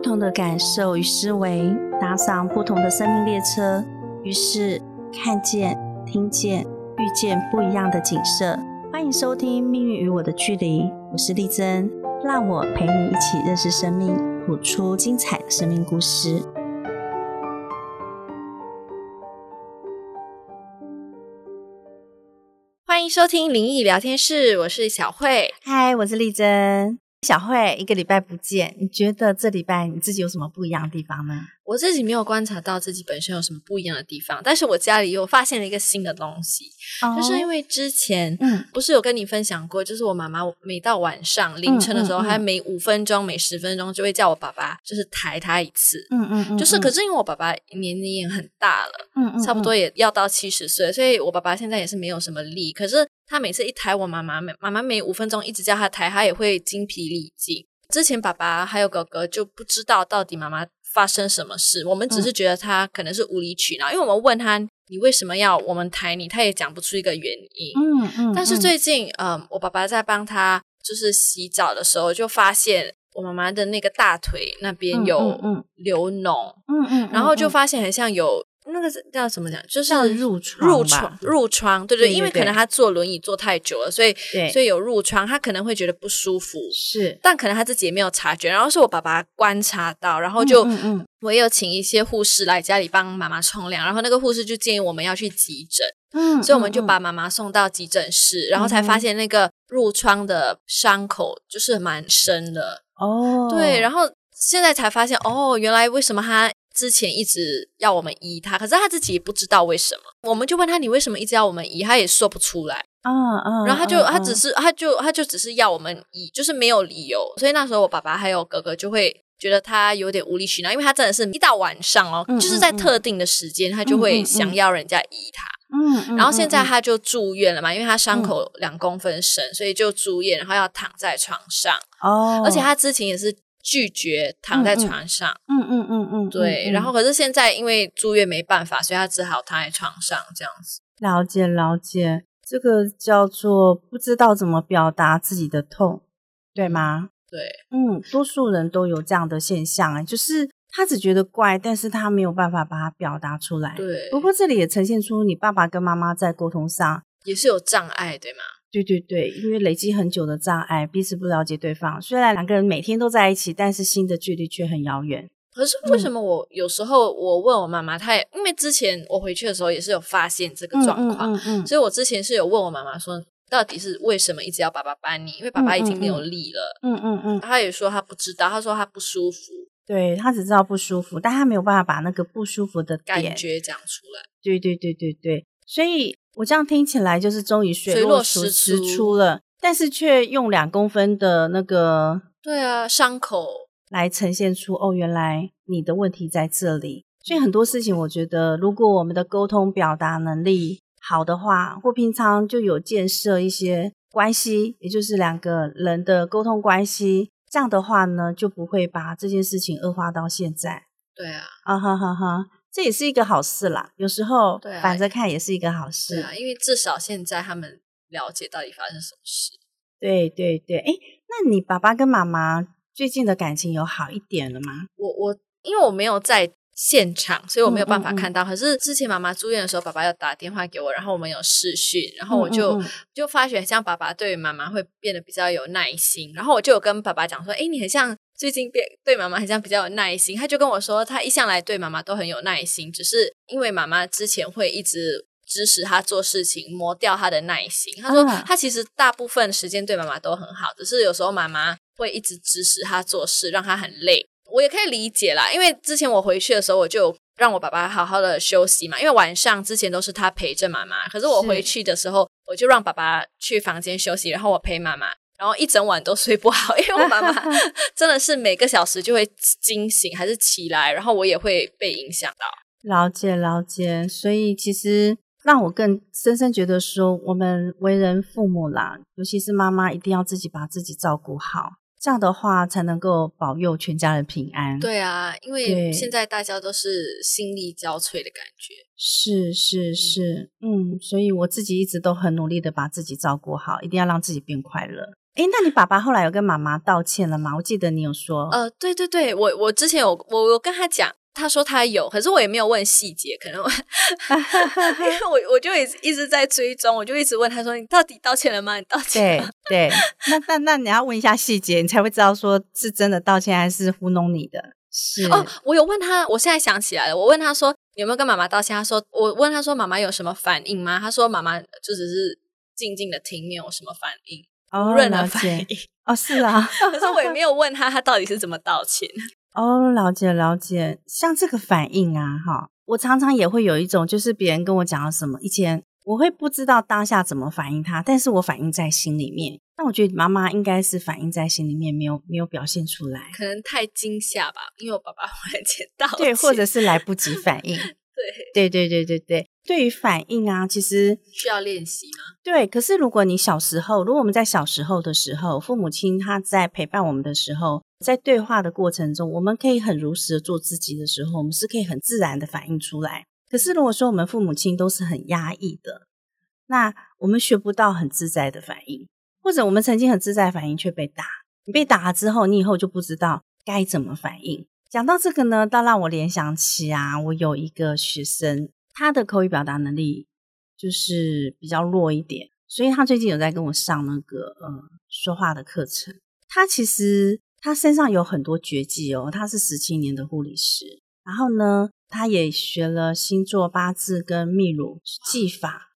不同的感受与思维，搭上不同的生命列车，于是看见、听见、遇见不一样的景色。欢迎收听《命运与我的距离》，我是丽珍，让我陪你一起认识生命，谱出精彩的生命故事。欢迎收听灵异聊天室，我是小慧。嗨，我是丽珍。小慧，一个礼拜不见，你觉得这礼拜你自己有什么不一样的地方呢？我自己没有观察到自己本身有什么不一样的地方，但是我家里又发现了一个新的东西，就是因为之前嗯，不是有跟你分享过，就是我妈妈每到晚上凌晨的时候，还每五分钟、每十分钟就会叫我爸爸，就是抬他一次，嗯嗯嗯，就是可是因为我爸爸年龄也很大了，嗯嗯，差不多也要到七十岁，所以我爸爸现在也是没有什么力，可是他每次一抬我妈妈，妈妈每五分钟一直叫他抬，他也会精疲力尽。之前爸爸还有哥哥就不知道到底妈妈。发生什么事？我们只是觉得他可能是无理取闹，因为我们问他你为什么要我们抬你，他也讲不出一个原因。嗯嗯。但是最近，嗯，我爸爸在帮他就是洗澡的时候，就发现我妈妈的那个大腿那边有流脓。嗯嗯。然后就发现很像有。那个是叫什么讲？就是褥疮，褥疮，褥疮，对对，因为可能他坐轮椅坐太久了，所以所以有褥疮，他可能会觉得不舒服，是，但可能他自己也没有察觉，然后是我爸爸观察到，然后就，嗯嗯，我有请一些护士来家里帮妈妈冲凉，然后那个护士就建议我们要去急诊，嗯，所以我们就把妈妈送到急诊室，然后才发现那个褥疮的伤口就是蛮深的，哦，对，然后现在才发现，哦，原来为什么他。之前一直要我们医他，可是他自己也不知道为什么。我们就问他：“你为什么一直要我们医？”他也说不出来。嗯嗯。然后他就他只是他就他就只是要我们医，就是没有理由。所以那时候我爸爸还有哥哥就会觉得他有点无理取闹，因为他真的是一到晚上哦，就是在特定的时间，他就会想要人家医他。嗯。然后现在他就住院了嘛，因为他伤口两公分深，所以就住院，然后要躺在床上。哦。而且他之前也是。拒绝躺在床上，嗯嗯嗯嗯，对。然后可是现在因为住院没办法，所以他只好躺在床上这样子。了解了解，这个叫做不知道怎么表达自己的痛，对吗？对，嗯，多数人都有这样的现象哎，就是他只觉得怪，但是他没有办法把它表达出来。对。不过这里也呈现出你爸爸跟妈妈在沟通上也是有障碍，对吗？对对对，因为累积很久的障碍，彼此不了解对方。虽然两个人每天都在一起，但是心的距离却很遥远。可是为什么我有时候我问我妈妈，她也因为之前我回去的时候也是有发现这个状况，所以我之前是有问我妈妈说，到底是为什么一直要爸爸帮你？因为爸爸已经没有力了。嗯嗯嗯，她也说她不知道，她说她不舒服。对她只知道不舒服，但她没有办法把那个不舒服的感觉讲出来。对对对对对，所以。我这样听起来就是终于水落石出了，但是却用两公分的那个对啊伤口来呈现出哦，原来你的问题在这里。所以很多事情，我觉得如果我们的沟通表达能力好的话，或平常就有建设一些关系，也就是两个人的沟通关系，这样的话呢，就不会把这件事情恶化到现在。对啊，啊哈哈哈。这也是一个好事啦，有时候反着看也是一个好事。对啊，因为至少现在他们了解到底发生什么事。对对对，哎，那你爸爸跟妈妈最近的感情有好一点了吗？我我因为我没有在现场，所以我没有办法看到。可是之前妈妈住院的时候，爸爸要打电话给我，然后我们有视讯，然后我就就发觉，像爸爸对妈妈会变得比较有耐心。然后我就有跟爸爸讲说：“哎，你很像。”最近变对妈妈好像比较有耐心，他就跟我说，他一向来对妈妈都很有耐心，只是因为妈妈之前会一直支持他做事情，磨掉他的耐心。他说他其实大部分时间对妈妈都很好，只是有时候妈妈会一直指使他做事，让他很累。我也可以理解啦，因为之前我回去的时候，我就让我爸爸好好的休息嘛，因为晚上之前都是他陪着妈妈，可是我回去的时候，我就让爸爸去房间休息，然后我陪妈妈。然后一整晚都睡不好，因为我妈妈 真的是每个小时就会惊醒，还是起来，然后我也会被影响到。了解了解，所以其实让我更深深觉得说，我们为人父母啦，尤其是妈妈，一定要自己把自己照顾好，这样的话才能够保佑全家人平安。对啊，因为现在大家都是心力交瘁的感觉。是是是，嗯，所以我自己一直都很努力的把自己照顾好，一定要让自己变快乐。哎，那你爸爸后来有跟妈妈道歉了吗？我记得你有说，呃，对对对，我我之前有我我跟他讲。他说他有，可是我也没有问细节，可能我 因为我我就一直一直在追踪，我就一直问他说：“你到底道歉了吗？你道歉？”对对，那那那你要问一下细节，你才会知道说是真的道歉还是糊弄你的。是哦，我有问他，我现在想起来了，我问他说有没有跟妈妈道歉？他说我问他说妈妈有什么反应吗？他说妈妈就只是静静的听，没有什么反应，无任何反应。哦，是啊，可是我也没有问他他到底是怎么道歉。哦，了解了解，像这个反应啊，哈，我常常也会有一种，就是别人跟我讲了什么，以前我会不知道当下怎么反应他，但是我反应在心里面。那我觉得妈妈应该是反应在心里面，没有没有表现出来，可能太惊吓吧，因为我爸爸忽然间到，对，或者是来不及反应，对，对对对对对，对于反应啊，其实需要练习吗？对，可是如果你小时候，如果我们在小时候的时候，父母亲他在陪伴我们的时候。在对话的过程中，我们可以很如实的做自己的时候，我们是可以很自然的反应出来。可是如果说我们父母亲都是很压抑的，那我们学不到很自在的反应，或者我们曾经很自在反应却被打，你被打了之后，你以后就不知道该怎么反应。讲到这个呢，倒让我联想起啊，我有一个学生，他的口语表达能力就是比较弱一点，所以他最近有在跟我上那个呃说话的课程。他其实。他身上有很多绝技哦，他是十七年的护理师，然后呢，他也学了星座、八字跟秘鲁技法，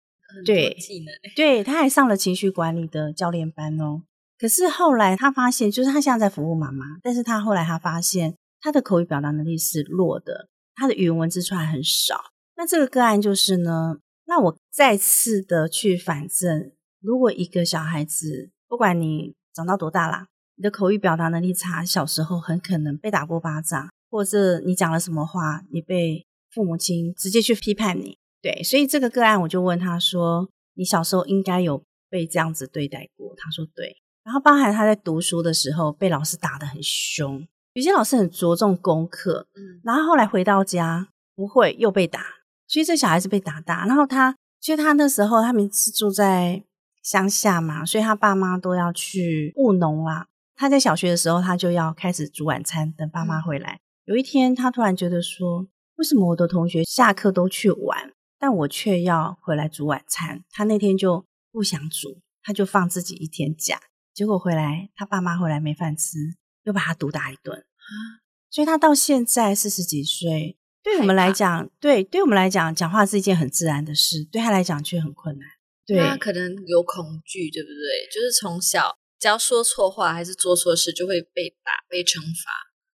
对，技能，对，他还上了情绪管理的教练班哦。可是后来他发现，就是他现在在服务妈妈，但是他后来他发现他的口语表达能力是弱的，他的语文文字出来很少。那这个个案就是呢，那我再次的去反证，如果一个小孩子，不管你长到多大啦。你的口语表达能力差，小时候很可能被打过巴掌，或者是你讲了什么话，你被父母亲直接去批判你。对，所以这个个案我就问他说：“你小时候应该有被这样子对待过？”他说：“对。”然后包含他在读书的时候被老师打得很凶，有些老师很着重功课，嗯，然后后来回到家不会又被打，所以这小孩子被打大。然后他，其实他那时候他们是住在乡下嘛，所以他爸妈都要去务农啦。他在小学的时候，他就要开始煮晚餐，等爸妈回来。有一天，他突然觉得说：“为什么我的同学下课都去玩，但我却要回来煮晚餐？”他那天就不想煮，他就放自己一天假。结果回来，他爸妈回来没饭吃，又把他毒打一顿啊！所以他到现在四十几岁，对我们来讲，对对我们来讲，讲话是一件很自然的事，对他来讲却很困难。对他可能有恐惧，对不对？就是从小。只要说错话还是做错事，就会被打、被惩罚。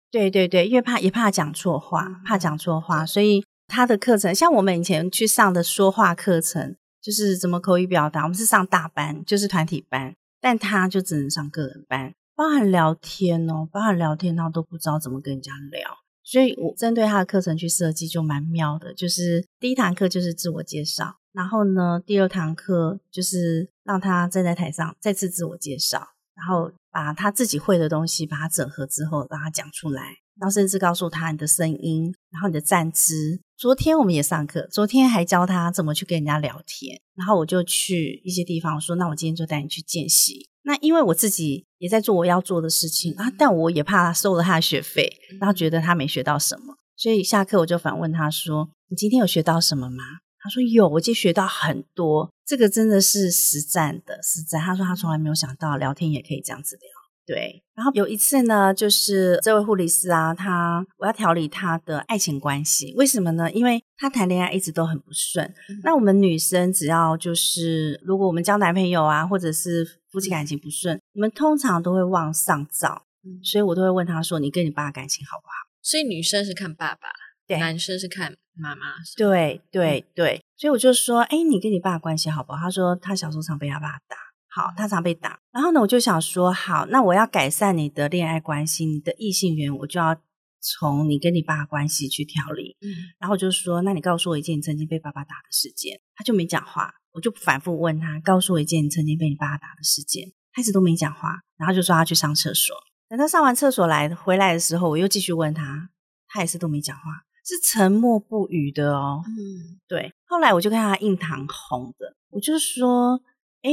对对对，因为怕也怕讲错话，怕讲错话，所以他的课程像我们以前去上的说话课程，就是怎么口语表达，我们是上大班，就是团体班，但他就只能上个人班，包含聊天哦，包含聊天，他都不知道怎么跟人家聊。所以我针对他的课程去设计就蛮妙的，就是第一堂课就是自我介绍，然后呢，第二堂课就是让他站在台上再次自我介绍。然后把他自己会的东西，把它整合之后，让他讲出来，然后甚至告诉他你的声音，然后你的站姿。昨天我们也上课，昨天还教他怎么去跟人家聊天。然后我就去一些地方，我说那我今天就带你去见习。那因为我自己也在做我要做的事情啊，但我也怕收了他的学费，然后觉得他没学到什么，所以下课我就反问他说：“你今天有学到什么吗？”他说有，我今天学到很多，这个真的是实战的实战。他说他从来没有想到聊天也可以这样子聊，对。然后有一次呢，就是这位护理师啊，他我要调理他的爱情关系，为什么呢？因为他谈恋爱一直都很不顺。那我们女生只要就是如果我们交男朋友啊，或者是夫妻感情不顺，我们通常都会往上找，所以我都会问他说：“你跟你爸感情好不好？”所以女生是看爸爸，对男生是看。妈妈对对对，所以我就说，哎，你跟你爸关系好不好？他说他小时候常被他爸打，好，他常被打。然后呢，我就想说，好，那我要改善你的恋爱关系，你的异性缘，我就要从你跟你爸关系去调理。嗯，然后我就说，那你告诉我一件你曾经被爸爸打的事件。他就没讲话，我就反复问他，告诉我一件你曾经被你爸爸打的事件，他一直都没讲话。然后就说他去上厕所，等他上完厕所来回来的时候，我又继续问他，他也是都没讲话。是沉默不语的哦，嗯，对。后来我就看他印堂红的，我就说：“哎，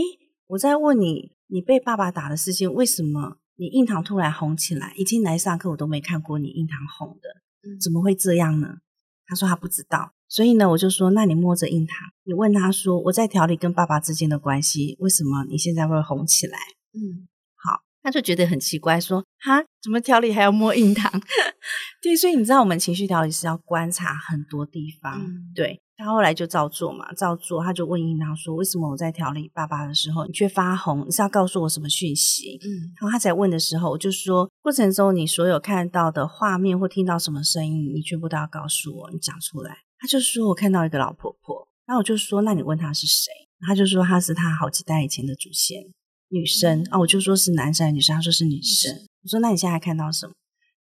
我在问你，你被爸爸打的事情，为什么你印堂突然红起来？一进来上课我都没看过你印堂红的，怎么会这样呢？他说他不知道，所以呢，我就说，那你摸着印堂，你问他说，我在调理跟爸爸之间的关系，为什么你现在会红起来？嗯，好，他就觉得很奇怪，说哈，怎么调理还要摸印堂？对，所以你知道，我们情绪调理是要观察很多地方。对他后来就照做嘛，照做，他就问印堂说，为什么我在调理爸爸的时候，你却发红？你是要告诉我什么讯息？嗯，然后他在问的时候，我就说，过程中你所有看到的画面或听到什么声音，你全部都要告诉我，你讲出来。他就说我看到一个老婆婆，然后我就说，那你问他是谁？他就说他是他好几代以前的祖先。女生啊，我就说是男生还是女生？他说是女生。我说那你现在看到什么？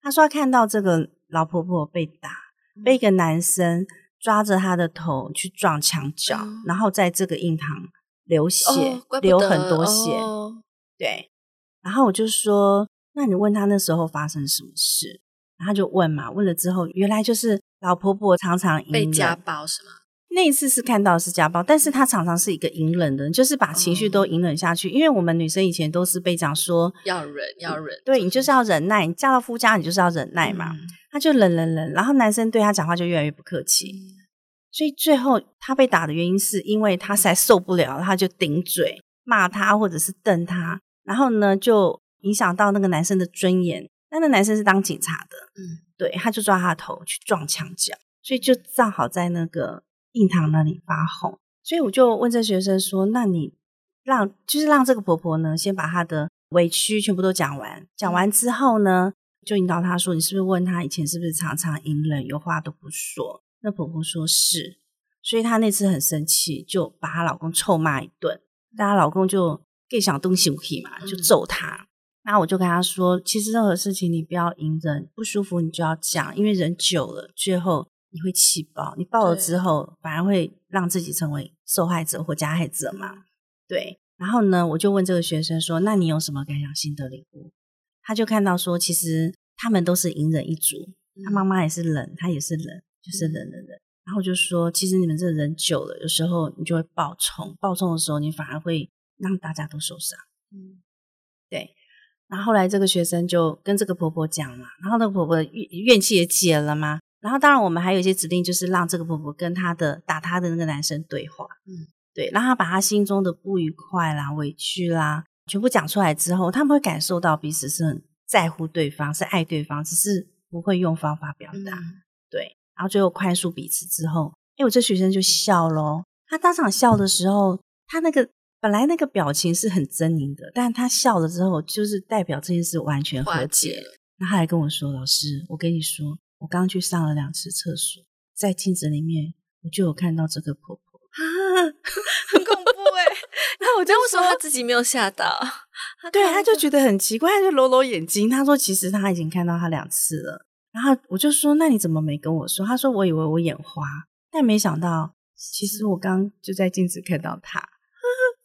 他说看到这个老婆婆被打，被一个男生抓着他的头去撞墙角，然后在这个印堂流血，流很多血。对，然后我就说，那你问他那时候发生什么事？然后就问嘛，问了之后，原来就是老婆婆常常被家暴是吗？那一次是看到是家暴，但是他常常是一个隐忍的人，就是把情绪都隐忍下去。因为我们女生以前都是被讲说要忍要忍，对你就是要忍耐，你嫁到夫家你就是要忍耐嘛。他就忍忍忍，然后男生对他讲话就越来越不客气，所以最后他被打的原因是因为他实在受不了，他就顶嘴骂他或者是瞪他，然后呢就影响到那个男生的尊严。那那男生是当警察的，嗯，对，他就抓他的头去撞墙角，所以就正好在那个。印堂那里发红，所以我就问这学生说：“那你让就是让这个婆婆呢，先把她的委屈全部都讲完。讲完之后呢，就引导她说：‘你是不是问她以前是不是常常隐忍，有话都不说？’那婆婆说是，所以她那次很生气，就把她老公臭骂一顿。但她老公就更想东西武器嘛，就揍她。那我就跟她说：其实任何事情你不要隐忍，不舒服你就要讲，因为人久了，最后。”你会气爆，你爆了之后，反而会让自己成为受害者或加害者嘛？对。然后呢，我就问这个学生说：“那你有什么感想、心得、领悟？”他就看到说，其实他们都是隐忍一族，他妈妈也是忍，他也是忍，就是忍忍忍。然后就说，其实你们这人久了，有时候你就会爆冲，爆冲的时候，你反而会让大家都受伤。嗯，对。然后后来这个学生就跟这个婆婆讲嘛，然后那个婆婆怨怨气也解了嘛。然后，当然，我们还有一些指令，就是让这个婆婆跟她的打她的那个男生对话。嗯，对，让她把她心中的不愉快啦、委屈啦，全部讲出来之后，他们会感受到彼此是很在乎对方，是爱对方，只是不会用方法表达。对，然后最后宽恕彼此之后，哎，我这学生就笑咯。他当场笑的时候，他那个本来那个表情是很狰狞的，但他笑了之后，就是代表这件事完全和解了。那他还跟我说：“老师，我跟你说。”我刚刚去上了两次厕所，在镜子里面我就有看到这个婆婆啊，很恐怖哎！那我就为什么他自己没有吓到？对，他就觉得很奇怪，他就揉揉眼睛。他说：“其实他已经看到他两次了。”然后我就说：“那你怎么没跟我说？”他说：“我以为我眼花，但没想到，其实我刚就在镜子看到他。”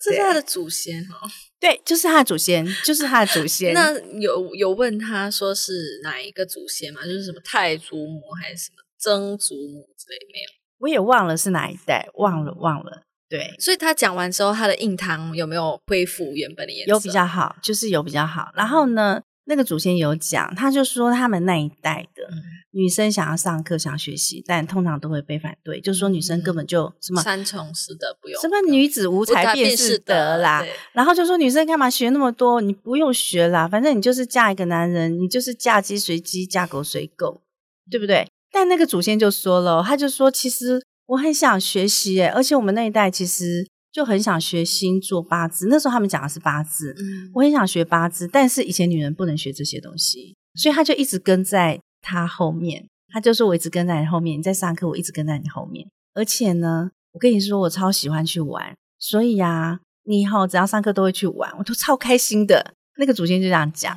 这是他的祖先哦，对，就是他的祖先，就是他的祖先。那有有问他说是哪一个祖先吗？就是什么太祖母还是什么曾祖母之类？没有，我也忘了是哪一代，忘了忘了。对，所以他讲完之后，他的印堂有没有恢复原本的颜色？有比较好，就是有比较好。然后呢？那个祖先有讲，他就说他们那一代的女生想要上课、想学习，但通常都会被反对，就是说女生根本就什么三从四德不用，什么女子无才便是德啦，然后就说女生干嘛学那么多？你不用学啦，反正你就是嫁一个男人，你就是嫁鸡随鸡，嫁狗随狗，对不对？但那个祖先就说了，他就说其实我很想学习，诶而且我们那一代其实。就很想学星座八字，那时候他们讲的是八字，我很想学八字，但是以前女人不能学这些东西，所以他就一直跟在他后面，他就说我一直跟在你后面，你在上课，我一直跟在你后面，而且呢，我跟你说我超喜欢去玩，所以呀，你以后只要上课都会去玩，我都超开心的。那个祖先就这样讲，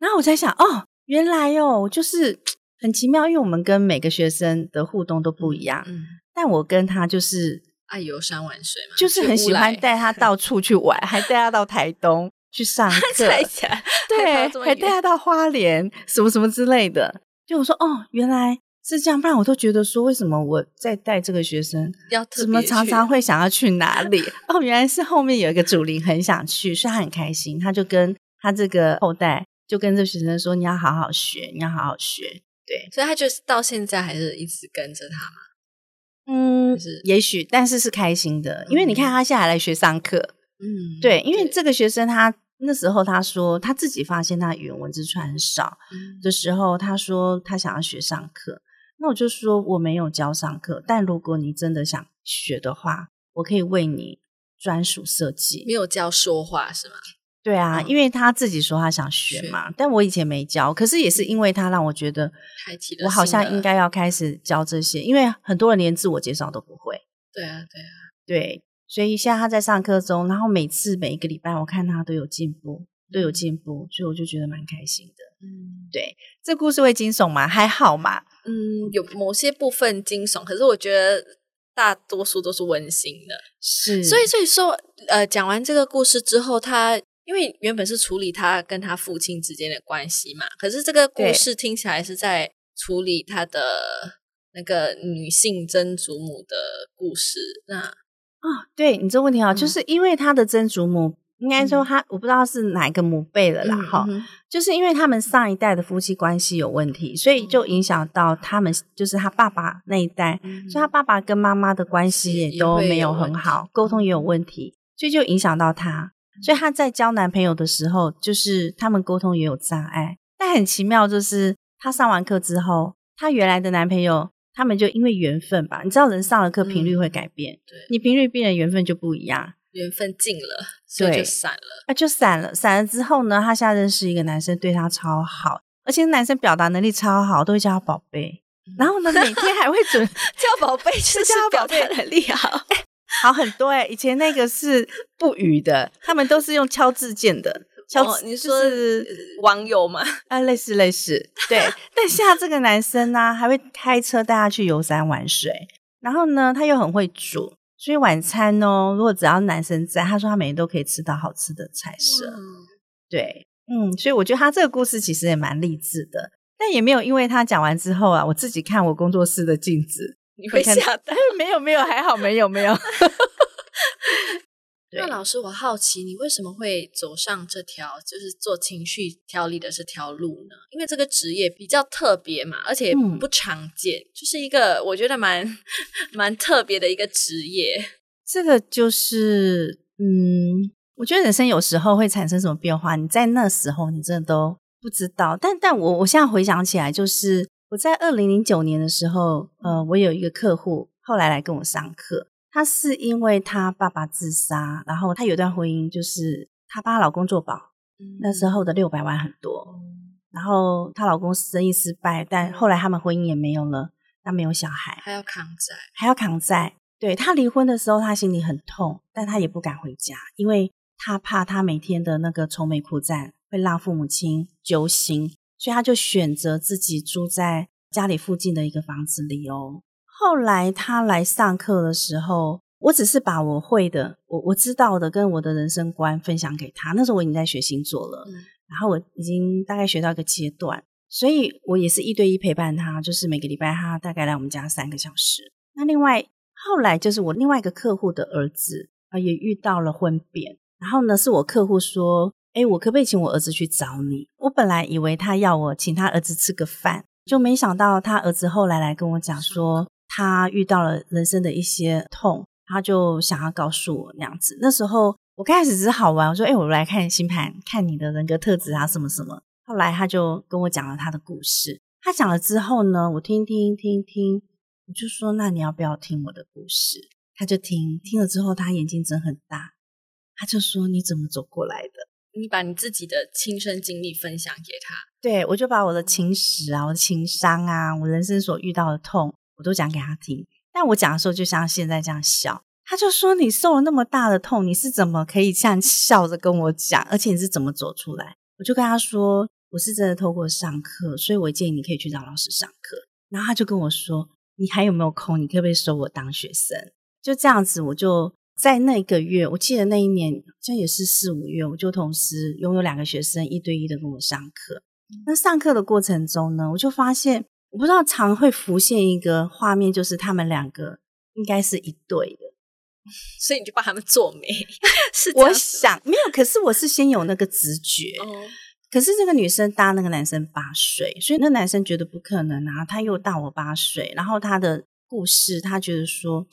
然后我在想，哦，原来哦，就是很奇妙，因为我们跟每个学生的互动都不一样，但我跟他就是。爱游山玩水嘛，就是很喜欢带他到处去玩，还带他到台东去上 课，对，还带他到花莲什么什么之类的。就我说哦，原来是这样，不然我都觉得说，为什么我在带这个学生，要怎么常常会 想要去哪里？哦，原来是后面有一个主灵很想去，所以他很开心，他就跟他这个后代，就跟这学生说：“你要好好学，你要好好学。”对，所以他就是到现在还是一直跟着他嘛。嗯，也许，但是是开心的，因为你看他现在来学上课，嗯，对，因为这个学生他。那时候他说他自己发现他语言文字串很少的时候，他说他想要学上课。那我就说我没有教上课，但如果你真的想学的话，我可以为你专属设计。没有教说话是吗？对啊，因为他自己说他想学嘛，但我以前没教，可是也是因为他让我觉得，我好像应该要开始教这些，因为很多人连自我介绍都不会。对啊，对啊，对。所以现在他在上课中，然后每次每一个礼拜，我看他都有进步，都有进步，所以我就觉得蛮开心的。嗯，对，这故事会惊悚吗？还好嘛。嗯，有某些部分惊悚，可是我觉得大多数都是温馨的。是，所以所以说，呃，讲完这个故事之后，他因为原本是处理他跟他父亲之间的关系嘛，可是这个故事听起来是在处理他的那个女性曾祖母的故事。那啊，对你这个问题啊，就是因为他的曾祖母，应该说他我不知道是哪一个母辈了啦，哈，就是因为他们上一代的夫妻关系有问题，所以就影响到他们，就是他爸爸那一代，所以他爸爸跟妈妈的关系也都没有很好，沟通也有问题，所以就影响到他，所以她在交男朋友的时候，就是他们沟通也有障碍。但很奇妙，就是她上完课之后，她原来的男朋友。他们就因为缘分吧，你知道人上了课频率会改变，对你频率变了，缘分就不一样，缘分尽了，所以就散了，啊，就散了。散了之后呢，她现在认识一个男生，对他超好，而且男生表达能力超好，都会叫他宝贝。然后呢，每天还会准 叫宝贝，就是叫表达能力好，好很多哎。以前那个是不语的，他们都是用敲字键的。哦，你说是网友吗？啊，类似类似，对。但现在这个男生呢，还会开车带他去游山玩水，然后呢，他又很会煮，所以晚餐哦，如果只要男生在，他说他每天都可以吃到好吃的菜色。对，嗯，所以我觉得他这个故事其实也蛮励志的，但也没有因为他讲完之后啊，我自己看我工作室的镜子，你会吓到？没有没有，还好没有没有。那老师，我好奇你为什么会走上这条就是做情绪调理的这条路呢？因为这个职业比较特别嘛，而且不常见，就是一个我觉得蛮蛮特别的一个职业。这个就是，嗯，我觉得人生有时候会产生什么变化，你在那时候你真的都不知道。但但我我现在回想起来，就是我在二零零九年的时候，呃，我有一个客户后来来跟我上课。他是因为他爸爸自杀，然后他有段婚姻，就是他帮她老公做保，那时候的六百万很多，然后她老公生意失败，但后来他们婚姻也没有了，他没有小孩，还要扛债，还要扛债。对他离婚的时候，他心里很痛，但他也不敢回家，因为他怕他每天的那个愁眉苦脸会让父母亲揪心，所以他就选择自己住在家里附近的一个房子里哦。后来他来上课的时候，我只是把我会的、我我知道的跟我的人生观分享给他。那时候我已经在学星座了，然后我已经大概学到一个阶段，所以我也是一对一陪伴他，就是每个礼拜他大概来我们家三个小时。那另外后来就是我另外一个客户的儿子啊，也遇到了婚变，然后呢是我客户说：“哎，我可不可以请我儿子去找你？”我本来以为他要我请他儿子吃个饭，就没想到他儿子后来来跟我讲说。他遇到了人生的一些痛，他就想要告诉我那样子。那时候我开始只是好玩，我说：“哎，我来看星盘，看你的人格特质啊，什么什么。”后来他就跟我讲了他的故事。他讲了之后呢，我听听听听，我就说：“那你要不要听我的故事？”他就听听了之后，他眼睛睁很大，他就说：“你怎么走过来的？你把你自己的亲身经历分享给他。”对，我就把我的情史啊，我的情伤啊，我人生所遇到的痛。我都讲给他听，但我讲的时候就像现在这样笑，他就说：“你受了那么大的痛，你是怎么可以这样笑着跟我讲？而且你是怎么走出来？”我就跟他说：“我是真的透过上课，所以我建议你可以去找老师上课。”然后他就跟我说：“你还有没有空？你可不可以收我当学生？”就这样子，我就在那个月，我记得那一年，好像也是四五月，我就同时拥有两个学生一对一的跟我上课。那上课的过程中呢，我就发现。我不知道常会浮现一个画面，就是他们两个应该是一对的，所以你就帮他们做媒。是 我想没有，可是我是先有那个直觉。可是这个女生大那个男生八岁，所以那男生觉得不可能啊，他又大我八岁，然后他的故事，他觉得说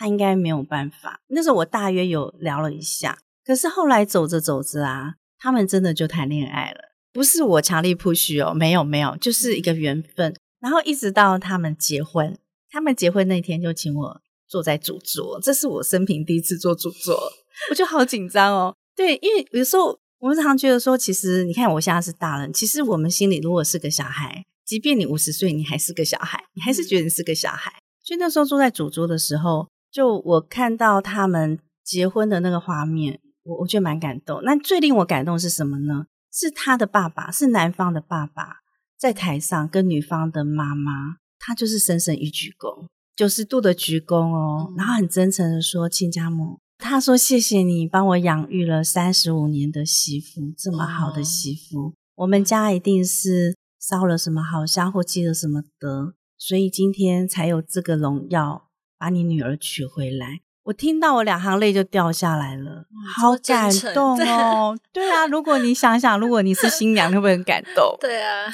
他应该没有办法。那时候我大约有聊了一下，可是后来走着走着啊，他们真的就谈恋爱了，不是我强力 push 哦，没有没有，就是一个缘分。然后一直到他们结婚，他们结婚那天就请我坐在主桌，这是我生平第一次坐主桌，我就好紧张哦。对，因为有时候。我们常觉得说，其实你看我现在是大人，其实我们心里如果是个小孩，即便你五十岁，你还是个小孩，你还是觉得你是个小孩。所以那时候坐在主桌的时候，就我看到他们结婚的那个画面，我我觉得蛮感动。那最令我感动是什么呢？是他的爸爸，是男方的爸爸，在台上跟女方的妈妈，他就是深深一鞠躬，九十度的鞠躬哦，然后很真诚的说：“亲家母。”他说：“谢谢你帮我养育了三十五年的媳妇，这么好的媳妇，我们家一定是烧了什么好香或积了什么德，所以今天才有这个荣耀把你女儿娶回来。”我听到我两行泪就掉下来了，好感动哦！对啊，如果你想想，如果你是新娘，会不会很感动？对啊，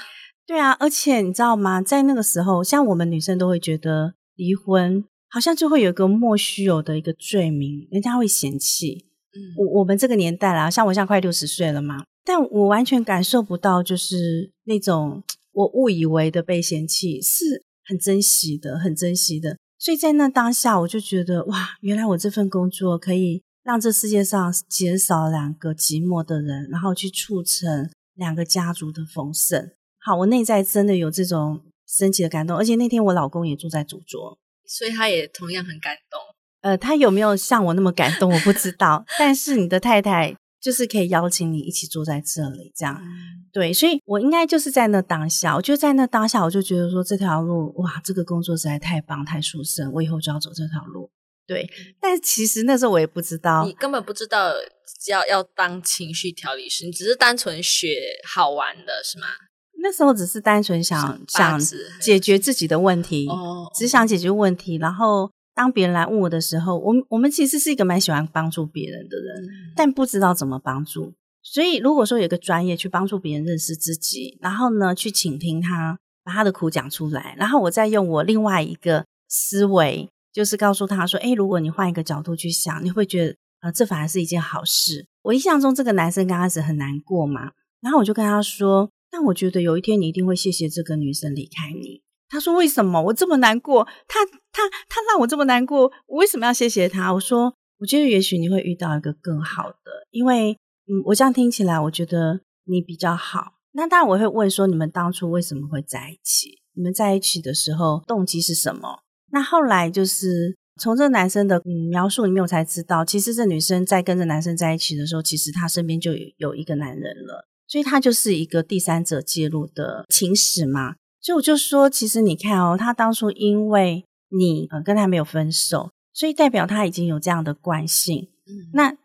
对啊，而且你知道吗？在那个时候，像我们女生都会觉得离婚。好像就会有一个莫须有的一个罪名，人家会嫌弃。嗯，我我们这个年代啦，像我现在快六十岁了嘛，但我完全感受不到，就是那种 我误以为的被嫌弃，是很珍惜的，很珍惜的。所以在那当下，我就觉得哇，原来我这份工作可以让这世界上减少两个寂寞的人，然后去促成两个家族的丰盛。好，我内在真的有这种神奇的感动，而且那天我老公也住在主桌。所以他也同样很感动。呃，他有没有像我那么感动，我不知道。但是你的太太就是可以邀请你一起坐在这里，这样对。所以我应该就是在那当下，我就在那当下，我就觉得说这条路，哇，这个工作实在太棒、太舒适，我以后就要走这条路。对。但其实那时候我也不知道，你根本不知道要要当情绪调理师，你只是单纯学好玩的，是吗？那时候只是单纯想想解决自己的问题，只想解决问题。然后当别人来问我的时候，我我们其实是一个蛮喜欢帮助别人的人，但不知道怎么帮助。所以如果说有个专业去帮助别人认识自己，然后呢去倾听他，把他的苦讲出来，然后我再用我另外一个思维，就是告诉他说：“哎，如果你换一个角度去想，你会觉得啊，这反而是一件好事。”我印象中这个男生刚开始很难过嘛，然后我就跟他说。但我觉得有一天你一定会谢谢这个女生离开你。他说：“为什么我这么难过？他他他让我这么难过，我为什么要谢谢他？”我说：“我觉得也许你会遇到一个更好的，因为嗯，我这样听起来，我觉得你比较好。那当然我会问说，你们当初为什么会在一起？你们在一起的时候动机是什么？那后来就是从这男生的描述里面，我才知道，其实这女生在跟这男生在一起的时候，其实她身边就有有一个男人了。”所以他就是一个第三者介入的情史嘛，所以我就说，其实你看哦，他当初因为你呃跟他没有分手，所以代表他已经有这样的惯性，嗯，那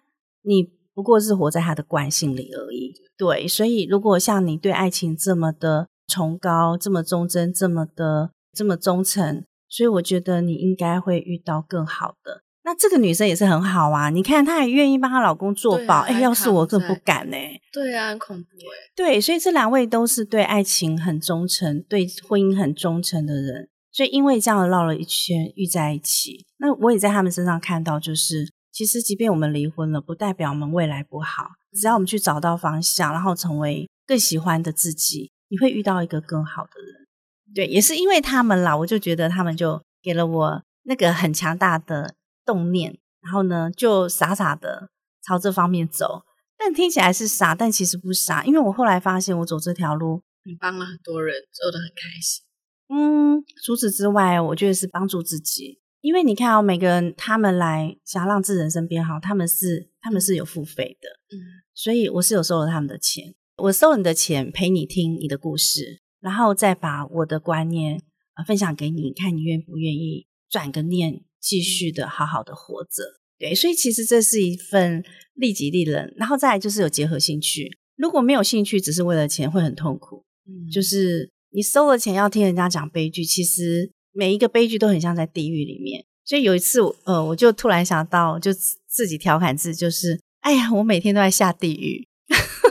你不过是活在他的惯性里而已，对。所以如果像你对爱情这么的崇高，这么忠贞，这么的这么忠诚，所以我觉得你应该会遇到更好的。那这个女生也是很好啊，你看她还愿意帮她老公做保，哎，要是我更不敢呢。对啊，很恐怖哎。对，所以这两位都是对爱情很忠诚、对婚姻很忠诚的人，所以因为这样绕了一圈遇在一起。那我也在他们身上看到，就是其实即便我们离婚了，不代表我们未来不好。只要我们去找到方向，然后成为更喜欢的自己，你会遇到一个更好的人。对，也是因为他们啦，我就觉得他们就给了我那个很强大的。动念，然后呢，就傻傻的朝这方面走，但听起来是傻，但其实不傻，因为我后来发现，我走这条路，你帮了很多人，走得很开心。嗯，除此之外，我觉得是帮助自己，因为你看哦，每个人他们来想要让自己人生变好，他们是他们是有付费的，嗯，所以我是有收了他们的钱，我收你的钱陪你听你的故事，然后再把我的观念啊分享给你，看你愿不愿意转个念。继续的好好的活着，对，所以其实这是一份利己利人，然后再来就是有结合兴趣。如果没有兴趣，只是为了钱，会很痛苦。嗯，就是你收了钱要听人家讲悲剧，其实每一个悲剧都很像在地狱里面。所以有一次，呃，我就突然想到，就自己调侃自己，就是哎呀，我每天都在下地狱。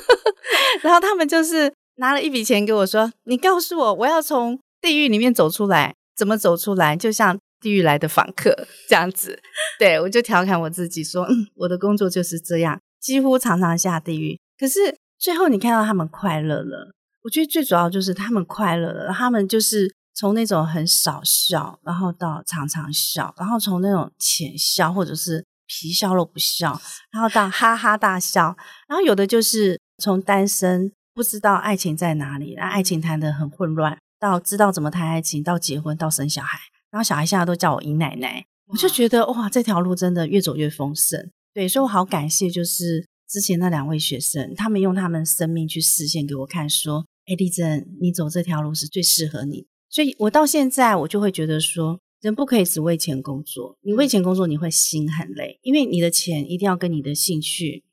然后他们就是拿了一笔钱给我说：“你告诉我，我要从地狱里面走出来，怎么走出来？就像地狱来的访客这样子。”对我就调侃我自己说：“嗯，我的工作就是这样，几乎常常下地狱。可是最后你看到他们快乐了。”我觉得最主要就是他们快乐了，他们就是从那种很少笑，然后到常常笑，然后从那种浅笑或者是皮笑肉不笑，然后到哈哈大笑，然后有的就是从单身不知道爱情在哪里，那爱情谈的很混乱，到知道怎么谈爱情，到结婚，到生小孩，然后小孩现在都叫我姨奶奶，我就觉得哇，这条路真的越走越丰盛。对，所以我好感谢，就是之前那两位学生，他们用他们生命去实现给我看，说。哎，丽珍，你走这条路是最适合你，所以我到现在我就会觉得说，人不可以只为钱工作。你为钱工作，你会心很累，因为你的钱一定要跟你的兴趣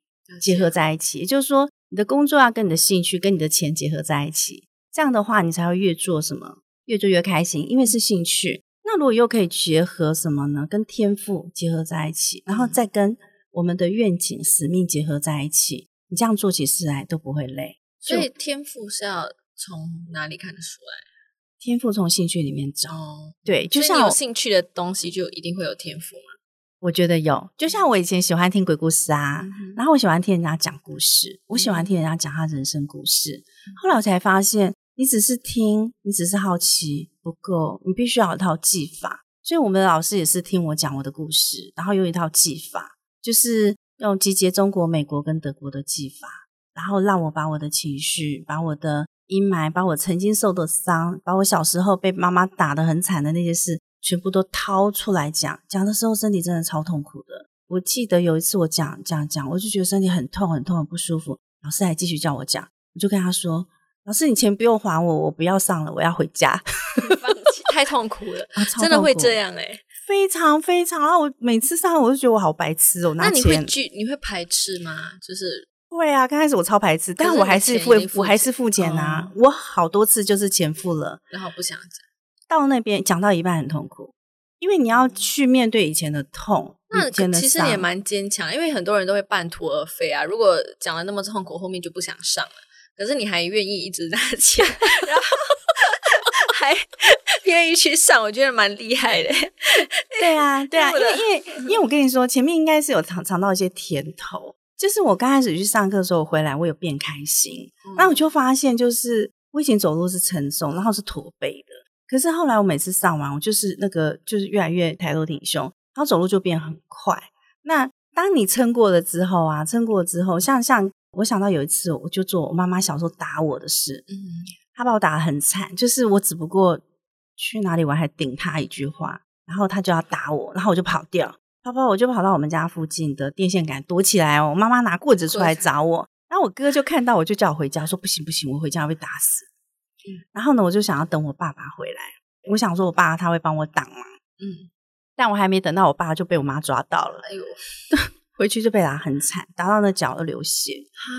结合在一起。也就是说，你的工作要跟你的兴趣、跟你的钱结合在一起，这样的话，你才会越做什么越做越开心，因为是兴趣。那如果又可以结合什么呢？跟天赋结合在一起，然后再跟我们的愿景、使命结合在一起，你这样做起事来都不会累。所以天赋是要从哪里看得出来？天赋从兴趣里面找。对，就像有兴趣的东西，就一定会有天赋吗？我觉得有。就像我以前喜欢听鬼故事啊，然后我喜欢听人家讲故事，我喜欢听人家讲他人生故事。后来我才发现，你只是听，你只是好奇不够，你必须要有一套技法。所以我们的老师也是听我讲我的故事，然后有一套技法，就是用集结中国、美国跟德国的技法。然后让我把我的情绪、把我的阴霾、把我曾经受的伤、把我小时候被妈妈打的很惨的那些事，全部都掏出来讲。讲的时候，身体真的超痛苦的。我记得有一次我讲讲讲，我就觉得身体很痛、很痛、很不舒服。老师还继续叫我讲，我就跟他说：“老师，你钱不用还我，我不要上了，我要回家。”太痛苦了，真的会这样哎，非常非常。然后我每次上，我就觉得我好白痴哦。那你会拒？你会排斥吗？就是。会啊，刚开始我超排斥，但我还是付，我还是付钱啊。我好多次就是钱付了，然后不想讲，到那边讲到一半很痛苦，因为你要去面对以前的痛。那其实也蛮坚强，因为很多人都会半途而废啊。如果讲了那么痛苦，后面就不想上了。可是你还愿意一直拿钱，然后还愿意去上，我觉得蛮厉害的。对啊，对啊，因为因为因为我跟你说，前面应该是有尝尝到一些甜头。就是我刚开始去上课的时候回来，我有变开心。那我就发现，就是我以前走路是沉重，然后是驼背的。可是后来我每次上完，我就是那个就是越来越抬头挺胸，然后走路就变很快。那当你撑过了之后啊，撑过之后，像像我想到有一次，我就做我妈妈小时候打我的事，嗯，她把我打的很惨，就是我只不过去哪里玩还顶她一句话，然后她就要打我，然后我就跑掉。跑跑，我就跑到我们家附近的电线杆躲起来哦。我妈妈拿棍子出来找我，然后我哥就看到我就叫我回家，说不行不行，我回家要被打死。嗯然后呢，我就想要等我爸爸回来，我想说我爸他会帮我挡嘛。嗯，但我还没等到我爸，就被我妈抓到了。哎呦，回去就被打很惨，打到那脚都流血。啊，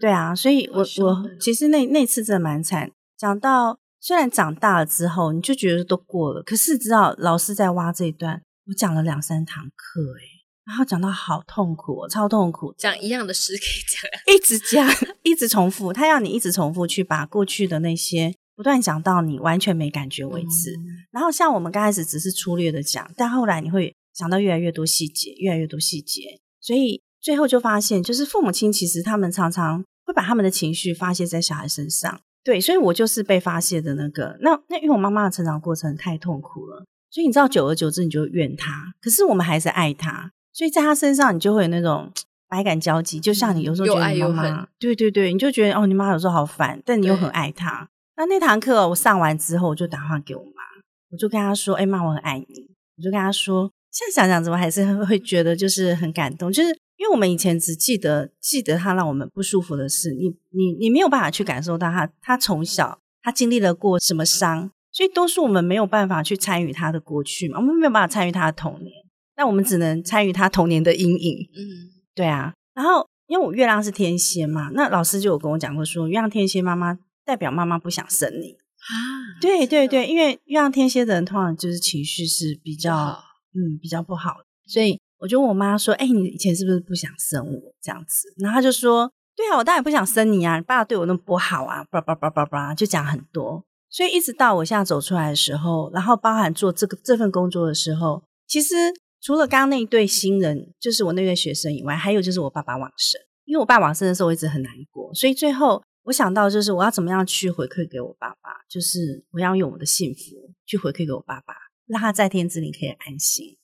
对啊，所以我我其实那那次真的蛮惨。讲到虽然长大了之后，你就觉得都过了，可是知道老师在挖这一段。我讲了两三堂课，哎，然后讲到好痛苦，超痛苦，讲一样的诗可以讲，一直讲，一直重复，他要你一直重复去把过去的那些不断讲到你完全没感觉为止。然后像我们刚开始只是粗略的讲，但后来你会想到越来越多细节，越来越多细节，所以最后就发现，就是父母亲其实他们常常会把他们的情绪发泄在小孩身上。对，所以我就是被发泄的那个。那那因为我妈妈的成长过程太痛苦了。所以你知道，久而久之你就怨她，可是我们还是爱她，所以在她身上你就会有那种百感交集。就像你有时候觉得妈妈，对对对，你就觉得哦，你妈有时候好烦，但你又很爱她。那那堂课我上完之后，我就打电话给我妈，我就跟她说：“哎妈，我很爱你。”我就跟她说：“现在想想，怎么还是会觉得就是很感动？就是因为我们以前只记得记得他让我们不舒服的事，你你你没有办法去感受到他他从小他经历了过什么伤。”所以，都是我们没有办法去参与他的过去嘛，我们没有办法参与他的童年，那我们只能参与他童年的阴影。嗯，对啊。然后，因为我月亮是天蝎嘛，那老师就有跟我讲过，说月亮天蝎妈妈代表妈妈不想生你，啊对对对，因为月亮天蝎的人通常就是情绪是比较嗯比较不好，所以我就问我妈说：“哎，你以前是不是不想生我这样子？”然后她就说：“对啊，我当然不想生你啊，你爸爸对我那么不好啊，叭叭叭叭叭，就讲很多。”所以一直到我现在走出来的时候，然后包含做这个这份工作的时候，其实除了刚刚那一对新人，就是我那位学生以外，还有就是我爸爸往生。因为我爸往生的时候，我一直很难过，所以最后我想到就是我要怎么样去回馈给我爸爸，就是我要用我的幸福去回馈给我爸爸，让他在天之灵可以安心。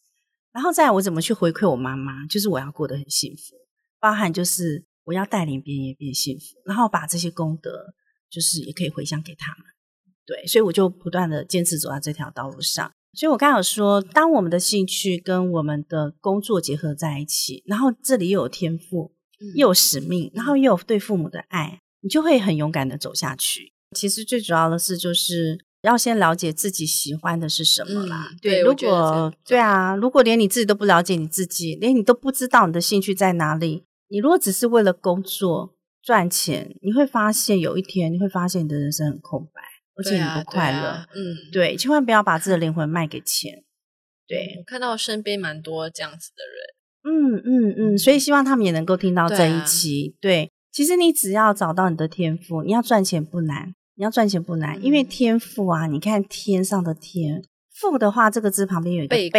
然后再我怎么去回馈我妈妈，就是我要过得很幸福，包含就是我要带领别人也变幸福，然后把这些功德就是也可以回向给他们。对，所以我就不断的坚持走在这条道路上。所以我刚好说，当我们的兴趣跟我们的工作结合在一起，然后这里又有天赋，又有使命，然后又有对父母的爱，你就会很勇敢的走下去。其实最主要的是，就是要先了解自己喜欢的是什么啦。对，如果对啊，如果连你自己都不了解你自己，连你都不知道你的兴趣在哪里，你如果只是为了工作赚钱，你会发现有一天你会发现你的人生很空白。而且你不快乐，嗯，对，千万不要把自己的灵魂卖给钱。对我看到身边蛮多这样子的人，嗯嗯嗯，所以希望他们也能够听到这一期。对，其实你只要找到你的天赋，你要赚钱不难，你要赚钱不难，因为天赋啊，你看天上的天赋的话，这个字旁边有一个贝，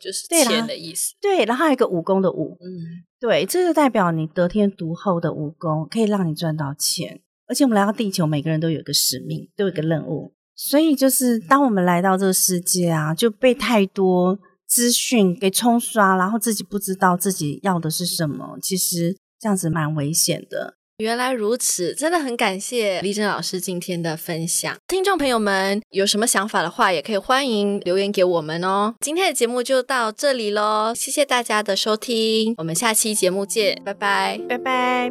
就是钱的意思。对，然后还有一个武功的武，嗯，对，这就代表你得天独厚的武功可以让你赚到钱。而且我们来到地球，每个人都有一个使命，都有一个任务。所以就是当我们来到这个世界啊，就被太多资讯给冲刷，然后自己不知道自己要的是什么。其实这样子蛮危险的。原来如此，真的很感谢丽珍老师今天的分享。听众朋友们有什么想法的话，也可以欢迎留言给我们哦。今天的节目就到这里喽，谢谢大家的收听，我们下期节目见，拜拜，拜拜。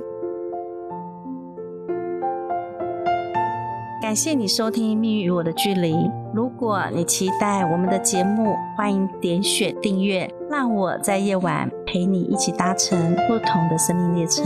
感谢你收听《命运与我的距离》。如果你期待我们的节目，欢迎点选订阅，让我在夜晚陪你一起搭乘不同的生命列车。